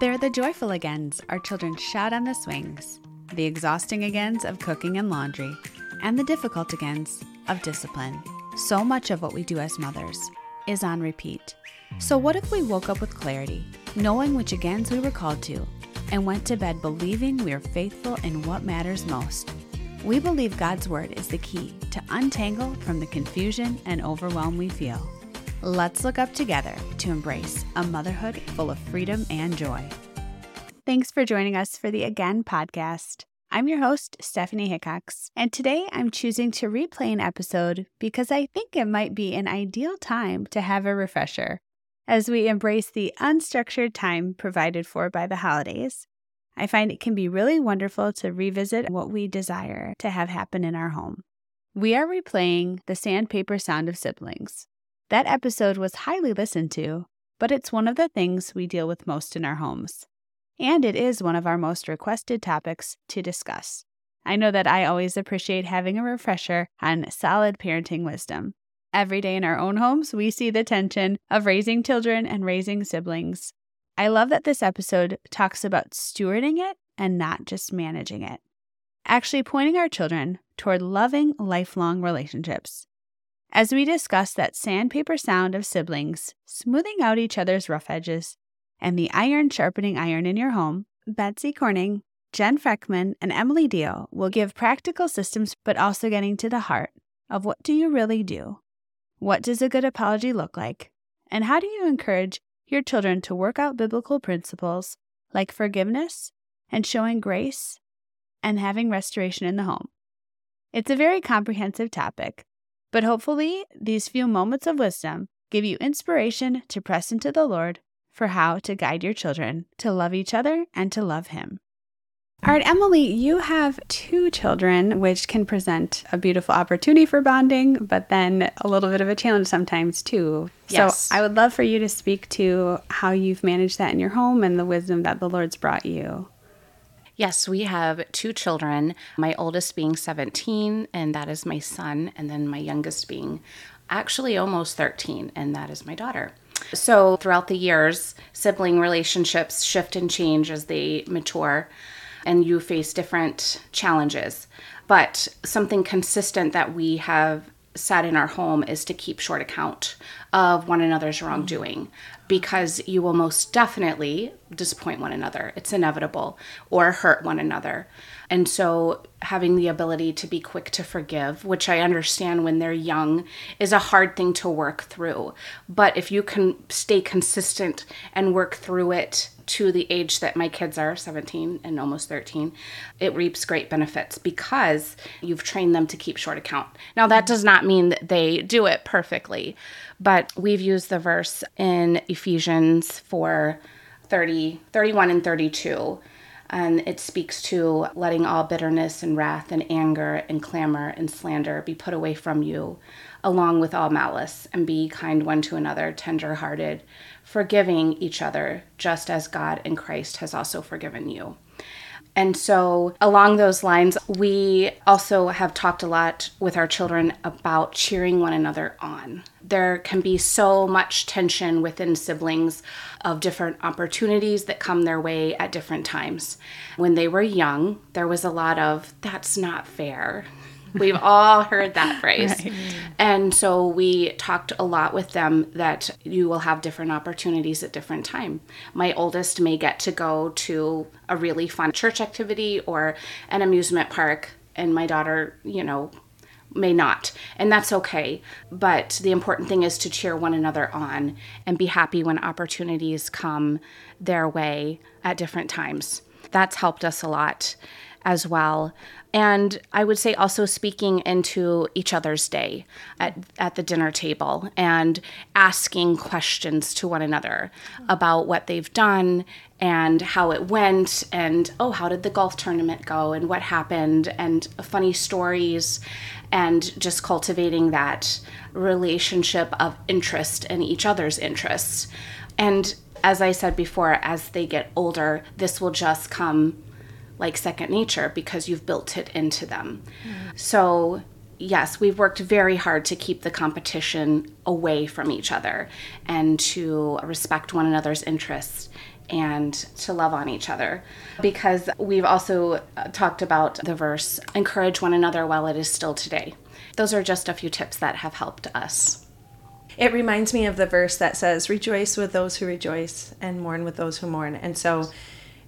They're the joyful agains our children shout on the swings, the exhausting agains of cooking and laundry, and the difficult agains of discipline. So much of what we do as mothers is on repeat. So, what if we woke up with clarity, knowing which agains we were called to, and went to bed believing we are faithful in what matters most? We believe God's Word is the key to untangle from the confusion and overwhelm we feel. Let's look up together to embrace a motherhood full of freedom and joy. Thanks for joining us for the Again podcast. I'm your host, Stephanie Hickox, and today I'm choosing to replay an episode because I think it might be an ideal time to have a refresher as we embrace the unstructured time provided for by the holidays. I find it can be really wonderful to revisit what we desire to have happen in our home. We are replaying The Sandpaper Sound of Siblings. That episode was highly listened to, but it's one of the things we deal with most in our homes and it is one of our most requested topics to discuss. I know that I always appreciate having a refresher on solid parenting wisdom. Every day in our own homes, we see the tension of raising children and raising siblings. I love that this episode talks about stewarding it and not just managing it. Actually, pointing our children toward loving, lifelong relationships. As we discuss that sandpaper sound of siblings smoothing out each other's rough edges and the iron sharpening iron in your home, Betsy Corning, Jen Freckman, and Emily Dio will give practical systems, but also getting to the heart of what do you really do? What does a good apology look like? And how do you encourage your children to work out biblical principles like forgiveness and showing grace and having restoration in the home? It's a very comprehensive topic, but hopefully, these few moments of wisdom give you inspiration to press into the Lord for how to guide your children to love each other and to love Him. All right, Emily, you have two children, which can present a beautiful opportunity for bonding, but then a little bit of a challenge sometimes too. Yes. So I would love for you to speak to how you've managed that in your home and the wisdom that the Lord's brought you. Yes, we have two children, my oldest being 17, and that is my son, and then my youngest being actually almost 13, and that is my daughter. So, throughout the years, sibling relationships shift and change as they mature, and you face different challenges. But something consistent that we have set in our home is to keep short account of one another's wrongdoing because you will most definitely disappoint one another. It's inevitable, or hurt one another. And so, having the ability to be quick to forgive, which I understand when they're young, is a hard thing to work through. But if you can stay consistent and work through it to the age that my kids are 17 and almost 13, it reaps great benefits because you've trained them to keep short account. Now, that does not mean that they do it perfectly, but we've used the verse in Ephesians for 30, 31 and 32 and it speaks to letting all bitterness and wrath and anger and clamor and slander be put away from you, along with all malice, and be kind one to another, tender hearted, forgiving each other, just as God in Christ has also forgiven you. And so, along those lines, we also have talked a lot with our children about cheering one another on. There can be so much tension within siblings of different opportunities that come their way at different times. When they were young, there was a lot of, that's not fair. We've all heard that phrase. Right. And so we talked a lot with them that you will have different opportunities at different time. My oldest may get to go to a really fun church activity or an amusement park and my daughter, you know, may not. And that's okay. But the important thing is to cheer one another on and be happy when opportunities come their way at different times. That's helped us a lot as well. And I would say also speaking into each other's day at, at the dinner table and asking questions to one another about what they've done and how it went and oh how did the golf tournament go and what happened and funny stories and just cultivating that relationship of interest in each other's interests and as i said before as they get older this will just come like second nature because you've built it into them. Mm. So yes, we've worked very hard to keep the competition away from each other and to respect one another's interests and to love on each other. Because we've also uh, talked about the verse, encourage one another while it is still today. Those are just a few tips that have helped us. It reminds me of the verse that says, Rejoice with those who rejoice and mourn with those who mourn. And so,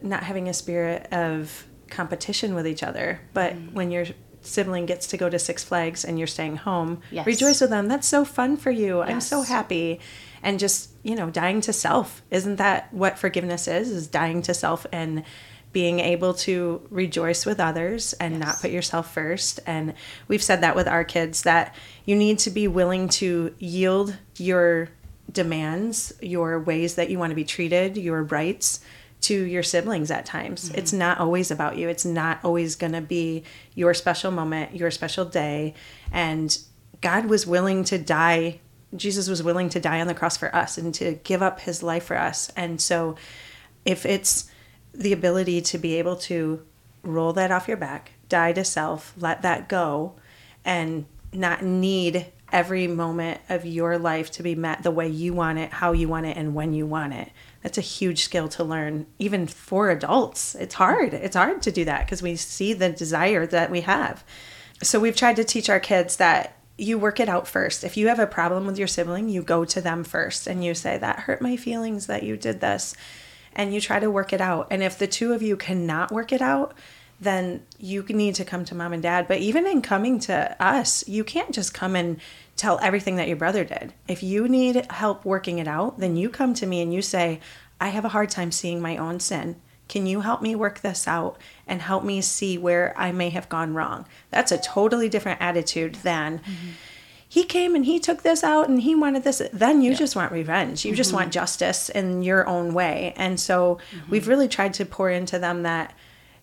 not having a spirit of competition with each other, but mm. when your sibling gets to go to Six Flags and you're staying home, yes. rejoice with them. That's so fun for you. Yes. I'm so happy. And just, you know, dying to self. Isn't that what forgiveness is? Is dying to self and being able to rejoice with others and yes. not put yourself first. And we've said that with our kids that you need to be willing to yield your demands, your ways that you want to be treated, your rights to your siblings at times. Mm-hmm. It's not always about you. It's not always going to be your special moment, your special day. And God was willing to die. Jesus was willing to die on the cross for us and to give up his life for us. And so if it's the ability to be able to roll that off your back, die to self, let that go, and not need every moment of your life to be met the way you want it, how you want it, and when you want it. That's a huge skill to learn, even for adults. It's hard. It's hard to do that because we see the desire that we have. So we've tried to teach our kids that you work it out first. If you have a problem with your sibling, you go to them first and you say, That hurt my feelings that you did this and you try to work it out. And if the two of you cannot work it out, then you need to come to mom and dad. But even in coming to us, you can't just come and tell everything that your brother did. If you need help working it out, then you come to me and you say, I have a hard time seeing my own sin. Can you help me work this out and help me see where I may have gone wrong? That's a totally different attitude than. Mm-hmm he came and he took this out and he wanted this then you yeah. just want revenge you mm-hmm. just want justice in your own way and so mm-hmm. we've really tried to pour into them that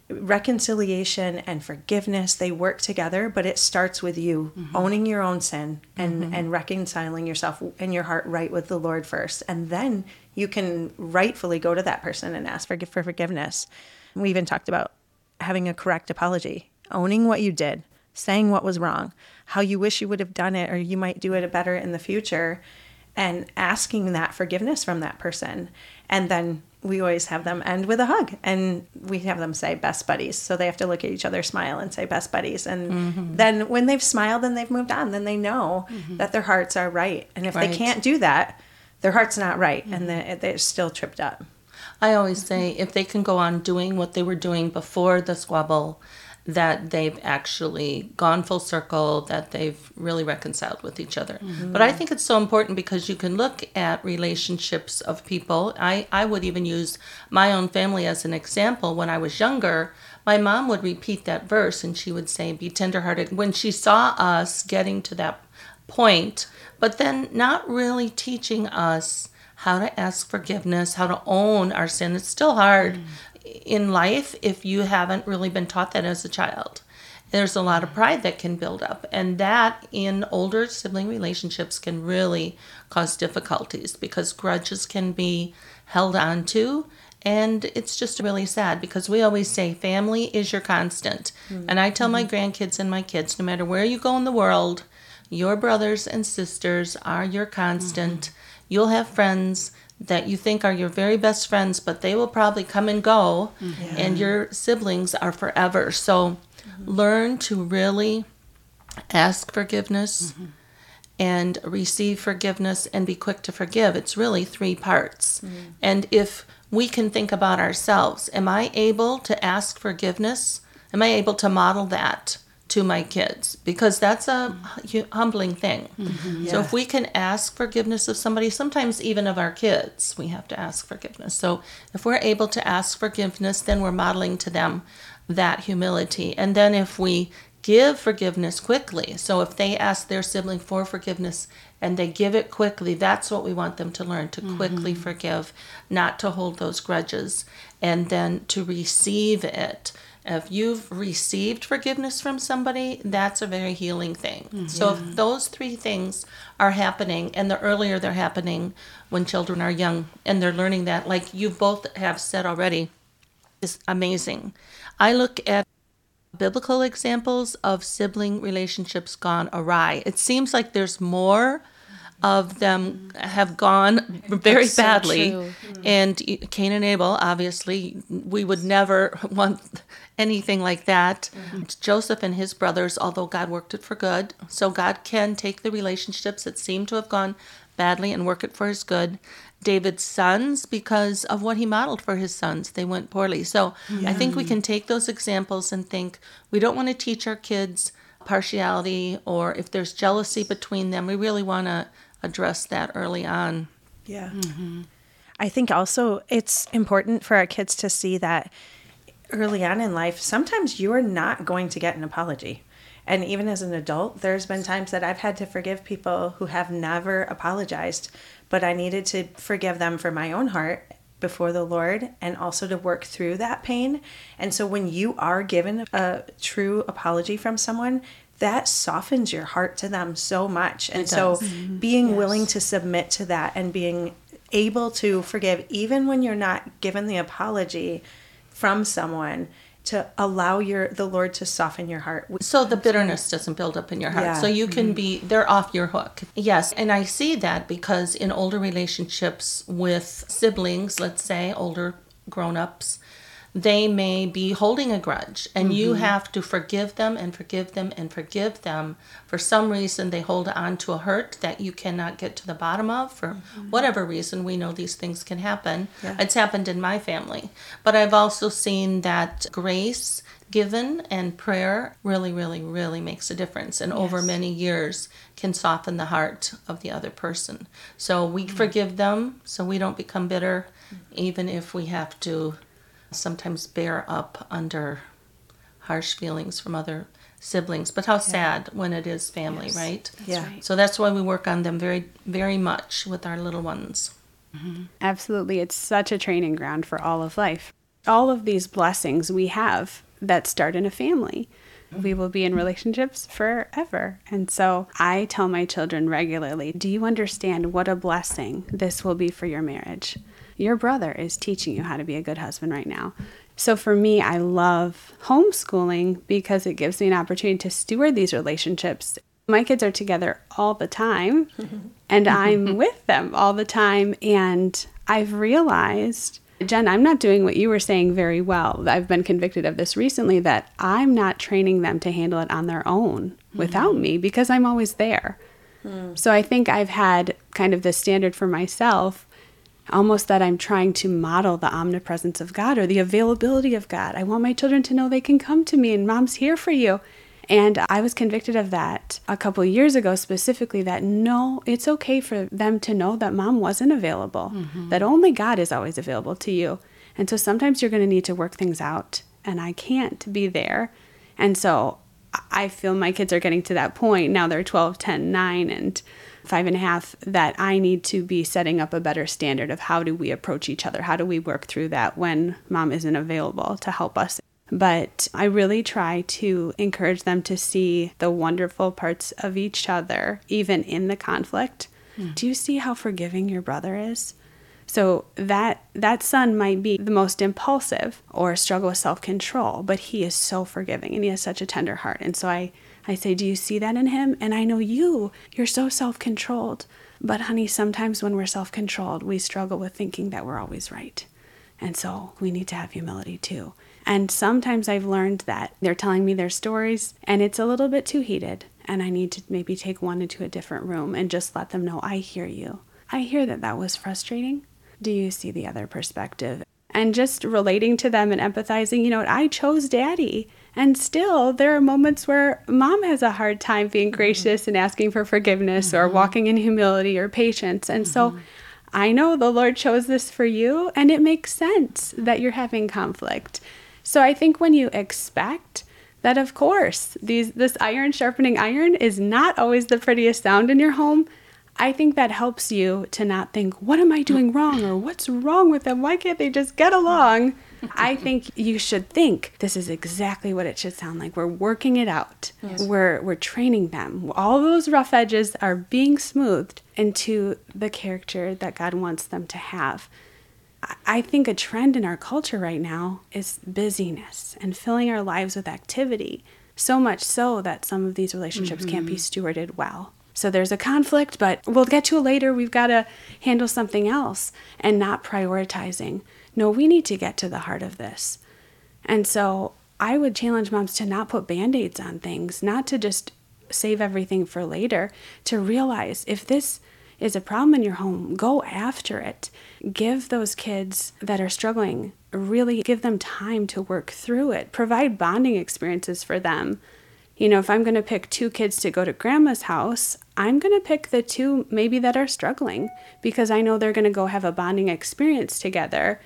reconciliation and forgiveness they work together but it starts with you mm-hmm. owning your own sin and mm-hmm. and reconciling yourself and your heart right with the lord first and then you can rightfully go to that person and ask for, for forgiveness we even talked about having a correct apology owning what you did saying what was wrong, how you wish you would have done it, or you might do it better in the future, and asking that forgiveness from that person. And then we always have them end with a hug and we have them say best buddies. So they have to look at each other, smile, and say best buddies. And mm-hmm. then when they've smiled and they've moved on, then they know mm-hmm. that their hearts are right. And if right. they can't do that, their heart's not right mm-hmm. and they're, they're still tripped up. I always say if they can go on doing what they were doing before the squabble, that they've actually gone full circle, that they've really reconciled with each other. Mm-hmm. But I think it's so important because you can look at relationships of people. I, I would even use my own family as an example. When I was younger, my mom would repeat that verse and she would say, Be tenderhearted. When she saw us getting to that point, but then not really teaching us how to ask forgiveness, how to own our sin. It's still hard. Mm in life if you haven't really been taught that as a child. There's a lot of pride that can build up, and that in older sibling relationships can really cause difficulties because grudges can be held on to. And it's just really sad because we always say family is your constant. Mm-hmm. And I tell my grandkids and my kids no matter where you go in the world, your brothers and sisters are your constant. Mm-hmm. You'll have friends that you think are your very best friends, but they will probably come and go, mm-hmm. and your siblings are forever. So mm-hmm. learn to really ask forgiveness mm-hmm. and receive forgiveness and be quick to forgive. It's really three parts. Mm-hmm. And if we can think about ourselves, am I able to ask forgiveness? Am I able to model that? To my kids because that's a humbling thing. Mm-hmm. So if we can ask forgiveness of somebody, sometimes even of our kids, we have to ask forgiveness. So if we're able to ask forgiveness, then we're modeling to them that humility. And then if we give forgiveness quickly, so if they ask their sibling for forgiveness and they give it quickly, that's what we want them to learn to mm-hmm. quickly forgive, not to hold those grudges, and then to receive it if you've received forgiveness from somebody, that's a very healing thing. Mm-hmm. So if those three things are happening, and the earlier they're happening when children are young and they're learning that, like you both have said already, is amazing. I look at biblical examples of sibling relationships gone awry. It seems like there's more of them have gone very That's badly. true. Mm. and Cain and Abel, obviously, we would never want anything like that. Mm-hmm. Joseph and his brothers, although God worked it for good, so God can take the relationships that seem to have gone badly and work it for his good. David's sons, because of what he modeled for his sons, they went poorly. So I think we can take those examples and think we don't want to teach our kids partiality or if there's jealousy between them, we really want to address that early on. Yeah. Mm-hmm. I think also it's important for our kids to see that early on in life, sometimes you are not going to get an apology. And even as an adult, there's been times that I've had to forgive people who have never apologized, but I needed to forgive them for my own heart before the Lord and also to work through that pain. And so when you are given a true apology from someone, that softens your heart to them so much. And so mm-hmm. being willing to submit to that and being able to forgive even when you're not given the apology from someone to allow your the Lord to soften your heart. So the bitterness doesn't build up in your heart. Yeah. So you can mm-hmm. be, they're off your hook. Yes. And I see that because in older relationships with siblings, let's say older grown ups, they may be holding a grudge and you mm-hmm. have to forgive them and forgive them and forgive them. For some reason, they hold on to a hurt that you cannot get to the bottom of for mm-hmm. whatever reason. We know these things can happen. Yeah. It's happened in my family. But I've also seen that grace given and prayer really, really, really makes a difference. And over many years can soften the heart of the other person. So we mm-hmm. forgive them so we don't become bitter, even if we have to sometimes bear up under harsh feelings from other siblings. But how sad when it is family, right? yeah. right. So that's why we work on them very, very much with our little ones. Mm-hmm. Absolutely. It's such a training ground for all of life. All of these blessings we have that start in a family. Mm-hmm. We will be in relationships forever. And so I tell my children regularly do you understand what a blessing this will be for your marriage? Your brother is teaching you how to be a good husband right now. So for me, I love homeschooling because it gives me an opportunity to steward these relationships. My kids are together all the time, and I'm with them all the time. And I've realized, Jen, I'm not doing what you were saying very well. I've been convicted of this recently that I'm not training them to handle it on their own without mm-hmm. me because I'm always there. Hmm. So I think I've had kind of the standard for myself almost that I'm trying to model the omnipresence of God or the availability of God. I want my children to know they can come to me and mom's here for you. And I was convicted of that a couple of years ago, specifically that no, it's okay for them to know that mom wasn't available, mm-hmm. that only God is always available to you. And so sometimes you're going to need to work things out, and I can't be there. And so I feel my kids are getting to that point. Now they're 12, 10, 9, and five and a half that I need to be setting up a better standard of how do we approach each other? How do we work through that when mom isn't available to help us? But I really try to encourage them to see the wonderful parts of each other, even in the conflict. Hmm. Do you see how forgiving your brother is? So that that son might be the most impulsive or struggle with self-control, but he is so forgiving and he has such a tender heart. And so I I say, "Do you see that in him?" And I know you, you're so self-controlled. But honey, sometimes when we're self-controlled, we struggle with thinking that we're always right. And so we need to have humility too. And sometimes I've learned that they're telling me their stories and it's a little bit too heated. And I need to maybe take one into a different room and just let them know I hear you. I hear that that was frustrating. Do you see the other perspective? And just relating to them and empathizing, you know, I chose daddy. And still, there are moments where mom has a hard time being mm-hmm. gracious and asking for forgiveness or mm-hmm. walking in humility or patience. And so mm-hmm. I know the Lord chose this for you, and it makes sense that you're having conflict. So I think when you expect that, of course, these this iron sharpening iron is not always the prettiest sound in your home. I think that helps you to not think, what am I doing wrong? Or what's wrong with them? Why can't they just get along? I think you should think this is exactly what it should sound like. We're working it out. We're we're training them. All those rough edges are being smoothed into the character that God wants them to have. I think a trend in our culture right now is busyness and filling our lives with activity. So much so that some of these relationships mm-hmm. can't be mm-hmm. stewarded well. So there's a conflict, but we'll get to it later. We've got to handle something else and not prioritizing. No, we need to get to the heart of this. And so I would challenge moms to not put band aids on things, not to just save everything for later, to realize if this is a problem in your home, go after it. Give those kids that are struggling, really give them time to work through it. Provide bonding experiences for them. You know, if I'm going to pick two kids to go to grandma's house, I'm going to pick the two maybe that are struggling because I know they're going to go have a bonding experience together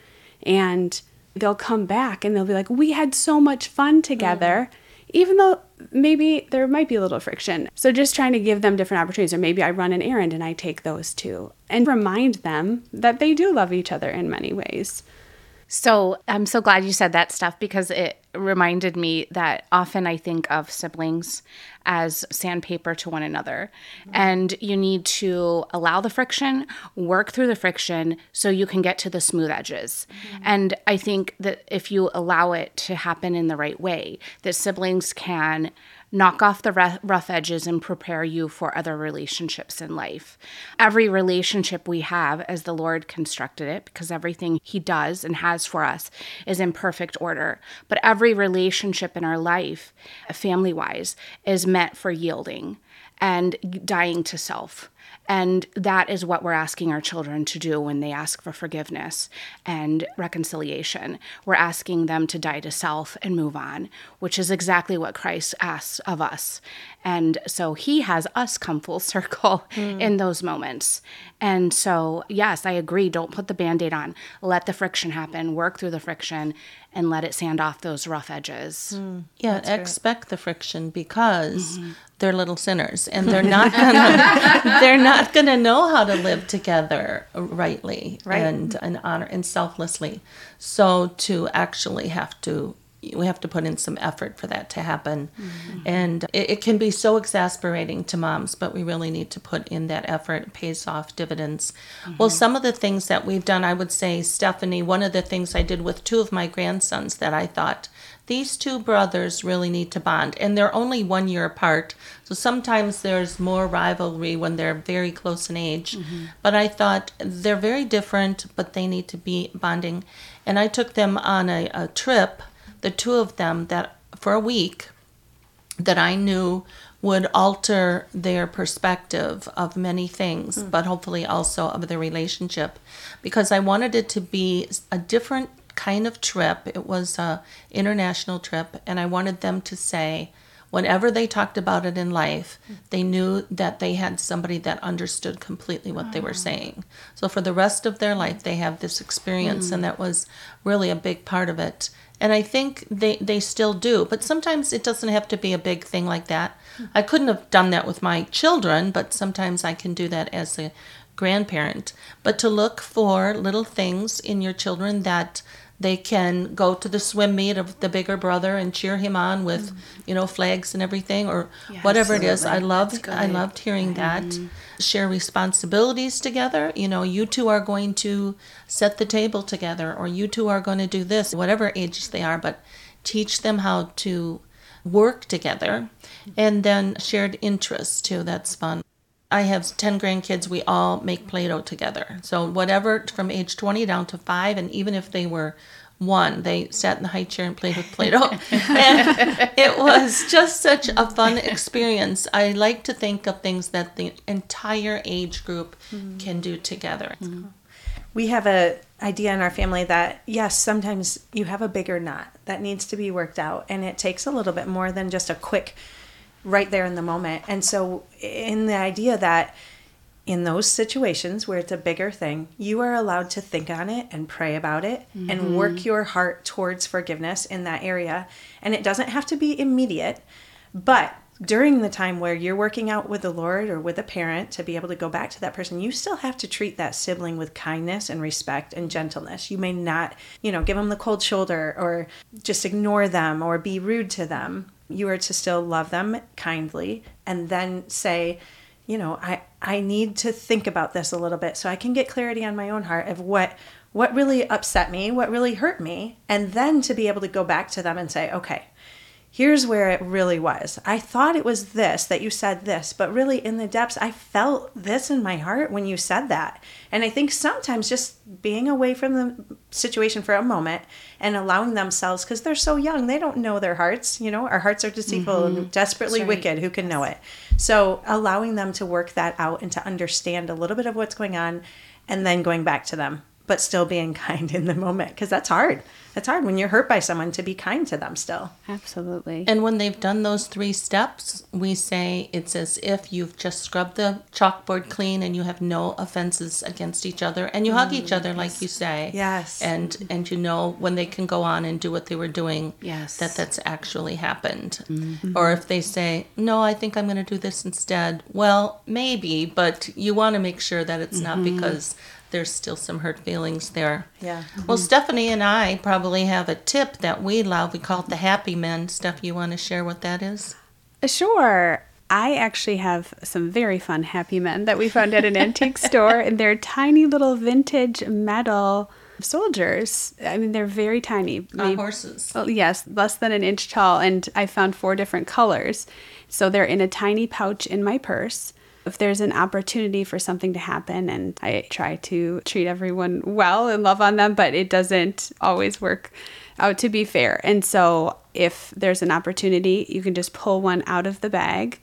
and they'll come back and they'll be like, We had so much fun together. Mm-hmm even though maybe there might be a little friction. So just trying to give them different opportunities, or maybe I run an errand and I take those two, and remind them that they do love each other in many ways. So I'm so glad you said that stuff because it reminded me that often I think of siblings as sandpaper to one another. Mm-hmm. And you need to allow the friction, work through the friction so you can get to the smooth edges. Mm-hmm. And I think that if you allow it to happen in the right way, that siblings can knock off the rough edges and prepare you for other relationships in life. Every relationship we have, as the Lord constructed it, because everything He does and has for us is in perfect order. But every relationship in our life, family wise, is meant for yielding and dying to self. And that is what we're asking our children to do when they ask for forgiveness and reconciliation. We're asking them to die to self and move on, which is exactly what Christ asks of us. And so he has us come full circle mm. in those moments. And so, yes, I agree. Don't put the band aid on. Let the friction happen, work through the friction, and let it sand off those rough edges. Mm. Yeah, That's expect great. the friction because mm-hmm they're little sinners and they're not gonna they're not gonna know how to live together rightly right. and and honor and selflessly so to actually have to we have to put in some effort for that to happen mm-hmm. and it, it, can be so exasperating to moms but we really need to put in that effort it pays off dividends mm-hmm. well some of the things that we've done i would say stephanie one of the things i did with two of my grandsons that i thought these two brothers really need to bond and they're only one year apart so sometimes there's more rivalry when they're very close in age mm-hmm. but i thought they're very different but they need to be bonding and i took them on a, a trip the two of them that for a week that i knew would alter their perspective of many things, mm. but hopefully also of the relationship, because I wanted it to be a different kind of trip. It was a international trip, and I wanted them to say, whenever they talked about it in life, they knew that they had somebody that understood completely what they were ah. saying. So for the rest of their life, they have this experience, mm. and that was really a big part of it. And I think they, they still do, but sometimes it doesn't have to be a big thing like that. Hmm. I couldn't have done that with my children, but sometimes I can do that as a grandparent. But to look for little things in your children that they can go to the swim meet of the bigger brother and cheer him on with, mm-hmm. you know, flags and everything or yeah, whatever absolutely. it is. I loved I loved hearing that. Mm-hmm. Share responsibilities together. You know, you two are going to set the table together or you two are going to do this, whatever age they are, but teach them how to work together and then shared interests too. That's fun. I have 10 grandkids. We all make Play Doh together. So, whatever from age 20 down to five, and even if they were one, they sat in the high chair and played with Play Doh. and it was just such a fun experience. I like to think of things that the entire age group mm-hmm. can do together. Mm-hmm. We have a idea in our family that yes, sometimes you have a bigger knot that needs to be worked out, and it takes a little bit more than just a quick right there in the moment. And so, in the idea that in those situations where it's a bigger thing, you are allowed to think on it and pray about it mm-hmm. and work your heart towards forgiveness in that area. And it doesn't have to be immediate, but during the time where you're working out with the Lord or with a parent to be able to go back to that person, you still have to treat that sibling with kindness and respect and gentleness. You may not, you know, give them the cold shoulder or just ignore them or be rude to them you are to still love them kindly and then say, you know, I I need to think about this a little bit so I can get clarity on my own heart of what what really upset me, what really hurt me, and then to be able to go back to them and say, okay, here's where it really was. I thought it was this, that you said this, but really in the depths, I felt this in my heart when you said that. And I think sometimes just being away from the situation for a moment and allowing themselves, because they're so young, they don't know their hearts. You know, our hearts are deceitful mm-hmm. and desperately right. wicked. Who can know it? So allowing them to work that out and to understand a little bit of what's going on and then going back to them but still being kind in the moment because that's hard. It's hard when you're hurt by someone to be kind to them still. Absolutely. And when they've done those three steps, we say it's as if you've just scrubbed the chalkboard clean and you have no offenses against each other and you mm, hug each other like you say. Yes. And and you know when they can go on and do what they were doing yes. that that's actually happened. Mm-hmm. Or if they say, "No, I think I'm going to do this instead." Well, maybe, but you want to make sure that it's mm-hmm. not because there's still some hurt feelings there. Yeah. Well, Stephanie and I probably have a tip that we love. We call it the Happy Men. Steph, you want to share what that is? Sure. I actually have some very fun Happy Men that we found at an antique store, and they're tiny little vintage metal soldiers. I mean, they're very tiny. On horses. Oh, yes, less than an inch tall, and I found four different colors. So they're in a tiny pouch in my purse if there's an opportunity for something to happen and I try to treat everyone well and love on them, but it doesn't always work out to be fair. And so if there's an opportunity, you can just pull one out of the bag.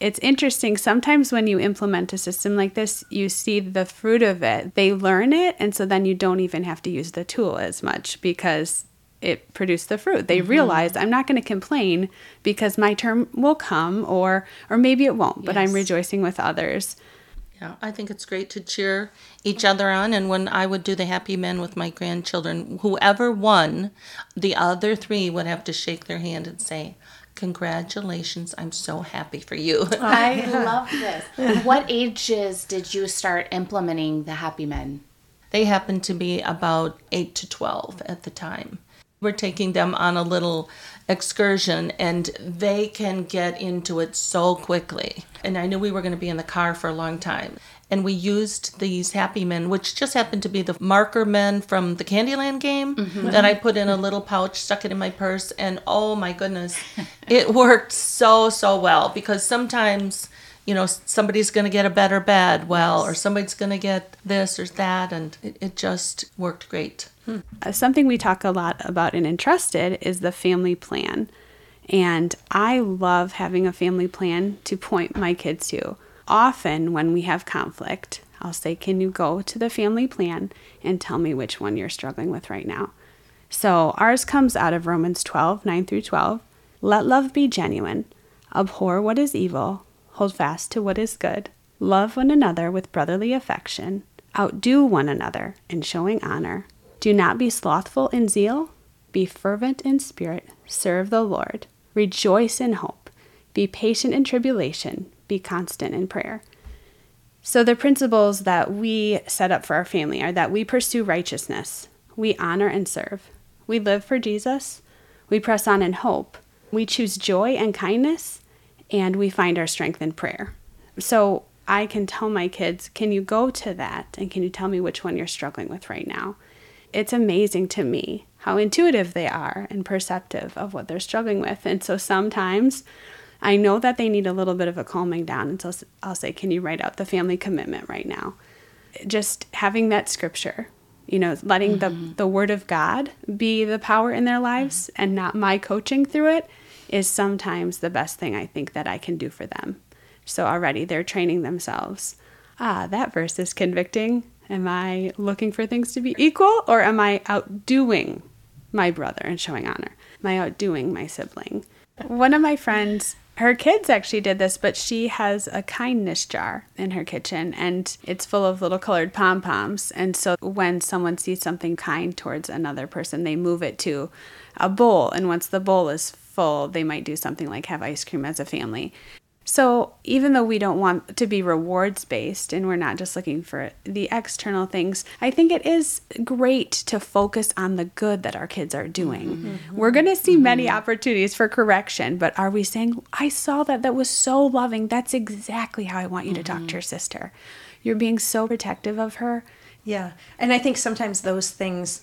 It's interesting. Sometimes when you implement a system like this, you see the fruit of it. They learn it. And so then you don't even have to use the tool as much because it produced the fruit. They mm-hmm. realized I'm not going to complain because my term will come or or maybe it won't, but yes. I'm rejoicing with others. Yeah, I think it's great to cheer each other on. And when I would do the happy men with my grandchildren, whoever won, the other three would have to shake their hand and say, Congratulations, I'm so happy for you. I love this. what ages did you start implementing the happy men? They happened to be about 8 to 12 at the time we're taking them on a little excursion and they can get into it so quickly. And I knew we were going to be in the car for a long time. And we used these happy men, which just happened to be the marker men from the Candyland game mm-hmm. that I put in a little pouch, stuck it in my purse, and oh my goodness, it worked so, so well because sometimes you know, somebody's going to get a better bed well, or somebody's going to get this or that. And it, it just worked great. Hmm. Uh, something we talk a lot about in Entrusted is the family plan. And I love having a family plan to point my kids to. Often, when we have conflict, I'll say, Can you go to the family plan and tell me which one you're struggling with right now? So, ours comes out of Romans 12 9 through 12. Let love be genuine, abhor what is evil hold fast to what is good, love one another with brotherly affection, outdo one another in showing honor. Do not be slothful in zeal, be fervent in spirit, serve the Lord, rejoice in hope, be patient in tribulation, be constant in prayer. So, the principles that we set up for our family are that we pursue righteousness, we honor and serve, we live for Jesus, we press on in hope, we choose joy and kindness, and we find our strength in prayer. So I can tell my kids, can you go to that? And can you tell me which one you're struggling with right now? It's amazing to me how intuitive they are and perceptive of what they're struggling with. And so sometimes I know that they need a little bit of a calming down. And so I'll say, Can you write out the family commitment right now? Just having that scripture, you know, letting mm-hmm. the, the word of God be the power in their lives mm-hmm. and not my coaching through it is sometimes the best thing I think that I can do for them. So already they're training themselves. Ah, that verse is convicting. Am I looking for things to be equal or am I outdoing my brother and showing honor? Am I outdoing my sibling? One of my friends, her kids actually did this, but she has a kindness jar in her kitchen and it's full of little colored pom poms. And so when someone sees something kind towards another person, they move it to a bowl. And once the bowl is full, they might do something like have ice cream as a family. So, even though we don't want to be rewards based and we're not just looking for the external things, I think it is great to focus on the good that our kids are doing. Mm-hmm. mm-hmm. We're going to see mm-hmm. many opportunities for correction, but are we saying, I saw that that was so loving? That's exactly how I want you mm-hmm. to talk to mm-hmm. your sister. You're being so protective of her Yeah. And I think sometimes those things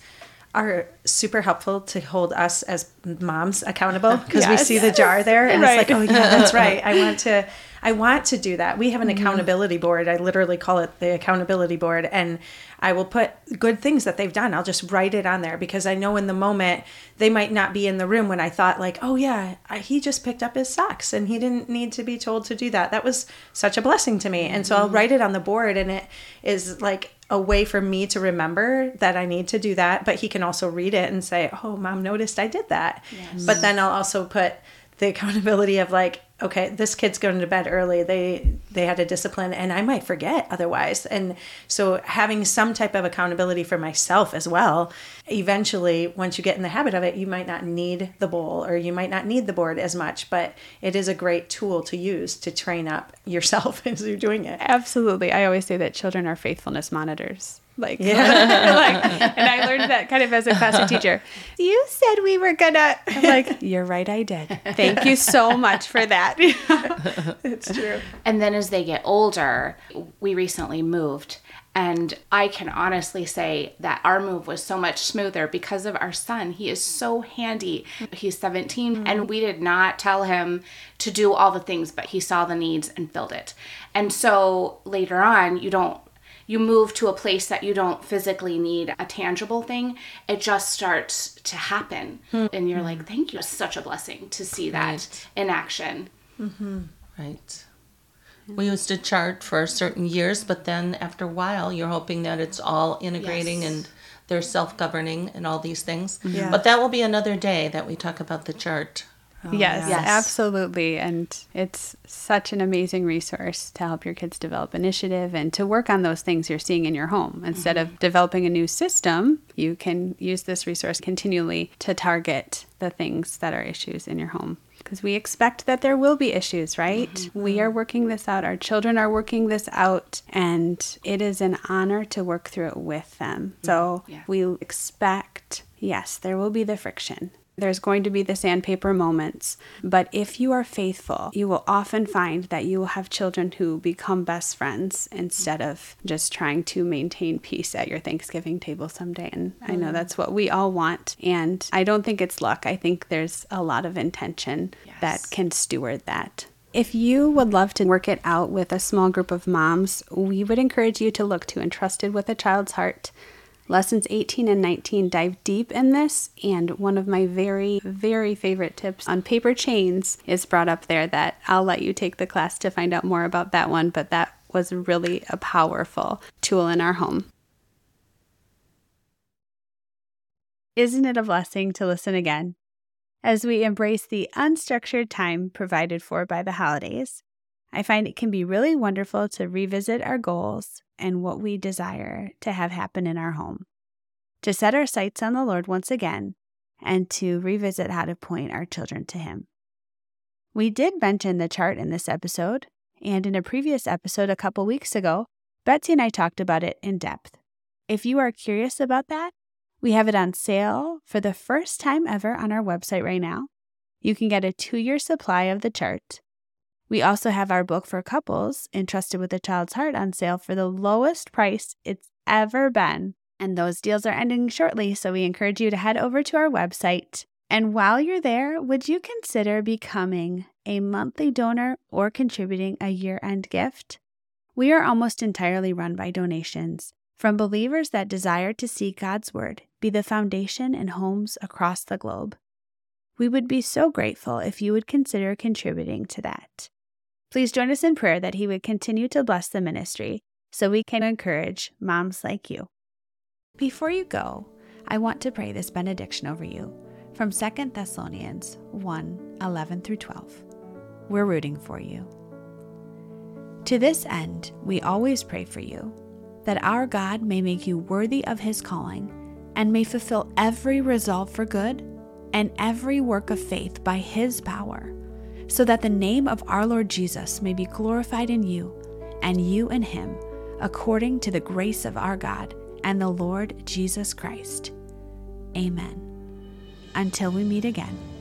are super helpful to hold us as moms accountable because we see the jar there and Right. it's like, oh yeah, that's right. I want to I want to do that. We have an mm-hmm. accountability board. I literally call it the accountability board and I will put good things that they've done. I'll just write it on there because I know in the moment they might not be in the room when I thought like, oh yeah, I, he just picked up his socks and he didn't need to be told to do that. That was such a blessing to me. And so I'll mm-hmm. write it on the board and it is like a way for me to remember that I need to do that, but he can also read it and say, "Oh, mom noticed I did that." But then I'll also put the accountability of like, okay, this kid's going to bed early. They they had a discipline and I might forget otherwise. And so having some type of accountability for myself as well, eventually once you get in the habit of it, you might not need the bowl or you might not need the board as much, but it is a great tool to use to train up yourself as you're doing it. Absolutely. I always say that children are faithfulness monitors. Like, Yeah. like, and I learned that kind of as a classroom teacher. You said we were gonna. I'm like, you're right, I did. Thank you so much for that. It's true. And then as they get older, we recently moved. And I can honestly say that our move was so much smoother because of our son. He is so handy. He's 17, and mm-hmm. we did not tell him to do all the things, but he saw the needs and filled it. And so later on, you don't. You move to a place that you don't physically need a tangible thing, it just starts to happen. Hmm. And you're hmm. like, thank you. It's such a blessing to see that in action. Mm-hmm. Right. We used to chart for certain years, but then after a while, you're hoping that it's all integrating Yes. and they're self governing and all these things. Yeah. But that will be another day that we talk about the chart. Oh, yes, yes. absolutely. And it's such an amazing resource to help your kids develop initiative and to work on those things you're seeing in your home. Instead of mm-hmm. developing a new system, you can use this resource continually to target the things that are issues in your home. Because we expect that there will be issues, right? Mm-hmm. We are working this out. Our children are working this out. And it is an honor to work through it with them. Mm-hmm. So Yeah. we expect, yes, there will be the friction. There's going to be the sandpaper moments, but if you are faithful, you will often find that you will have children who become best friends instead of just trying to maintain peace at your Thanksgiving table someday. And I know mm. that's what we all want. And I don't think it's luck. I think there's a lot of intention that can steward that. If you would love to work it out with a small group of moms, we would encourage you to look to Entrusted with a Child's Heart. Lessons 18 and 19 dive deep in this, and one of my very, very favorite tips on paper chains is brought up there that I'll let you take the class to find out more about that one, but that was really a powerful tool in our home. Isn't it a blessing to listen again? As we embrace the unstructured time provided for by the holidays, I find it can be really wonderful to revisit our goals and what we desire to have happen in our home, to set our sights on the Lord once again, and to revisit how to point our children to Him. We did mention the chart in this episode, and in a previous episode a couple weeks ago, Betsy and I talked about it in depth. If you are curious about that, we have it on sale for the first time ever on our website right now. You can get a two year supply of the chart. We also have our book for couples, Entrusted with a Child's Heart, on sale for the lowest price it's ever been. And those deals are ending shortly, so we encourage you to head over to our website. And while you're there, would you consider becoming a monthly donor or contributing a year end gift? We are almost entirely run by donations from believers that desire to see God's Word be the foundation in homes across the globe. We would be so grateful if you would consider contributing to that. Please join us in prayer that He would continue to bless the ministry so we can encourage moms like you. Before you go, I want to pray this benediction over you from 2 Thessalonians 1 11 through 12. We're rooting for you. To this end, we always pray for you, that our God may make you worthy of his calling and may fulfill every resolve for good and every work of faith by his power, so that the name of our Lord Jesus may be glorified in you and you in him, according to the grace of our God and the Lord Jesus Christ. Amen. Until we meet again.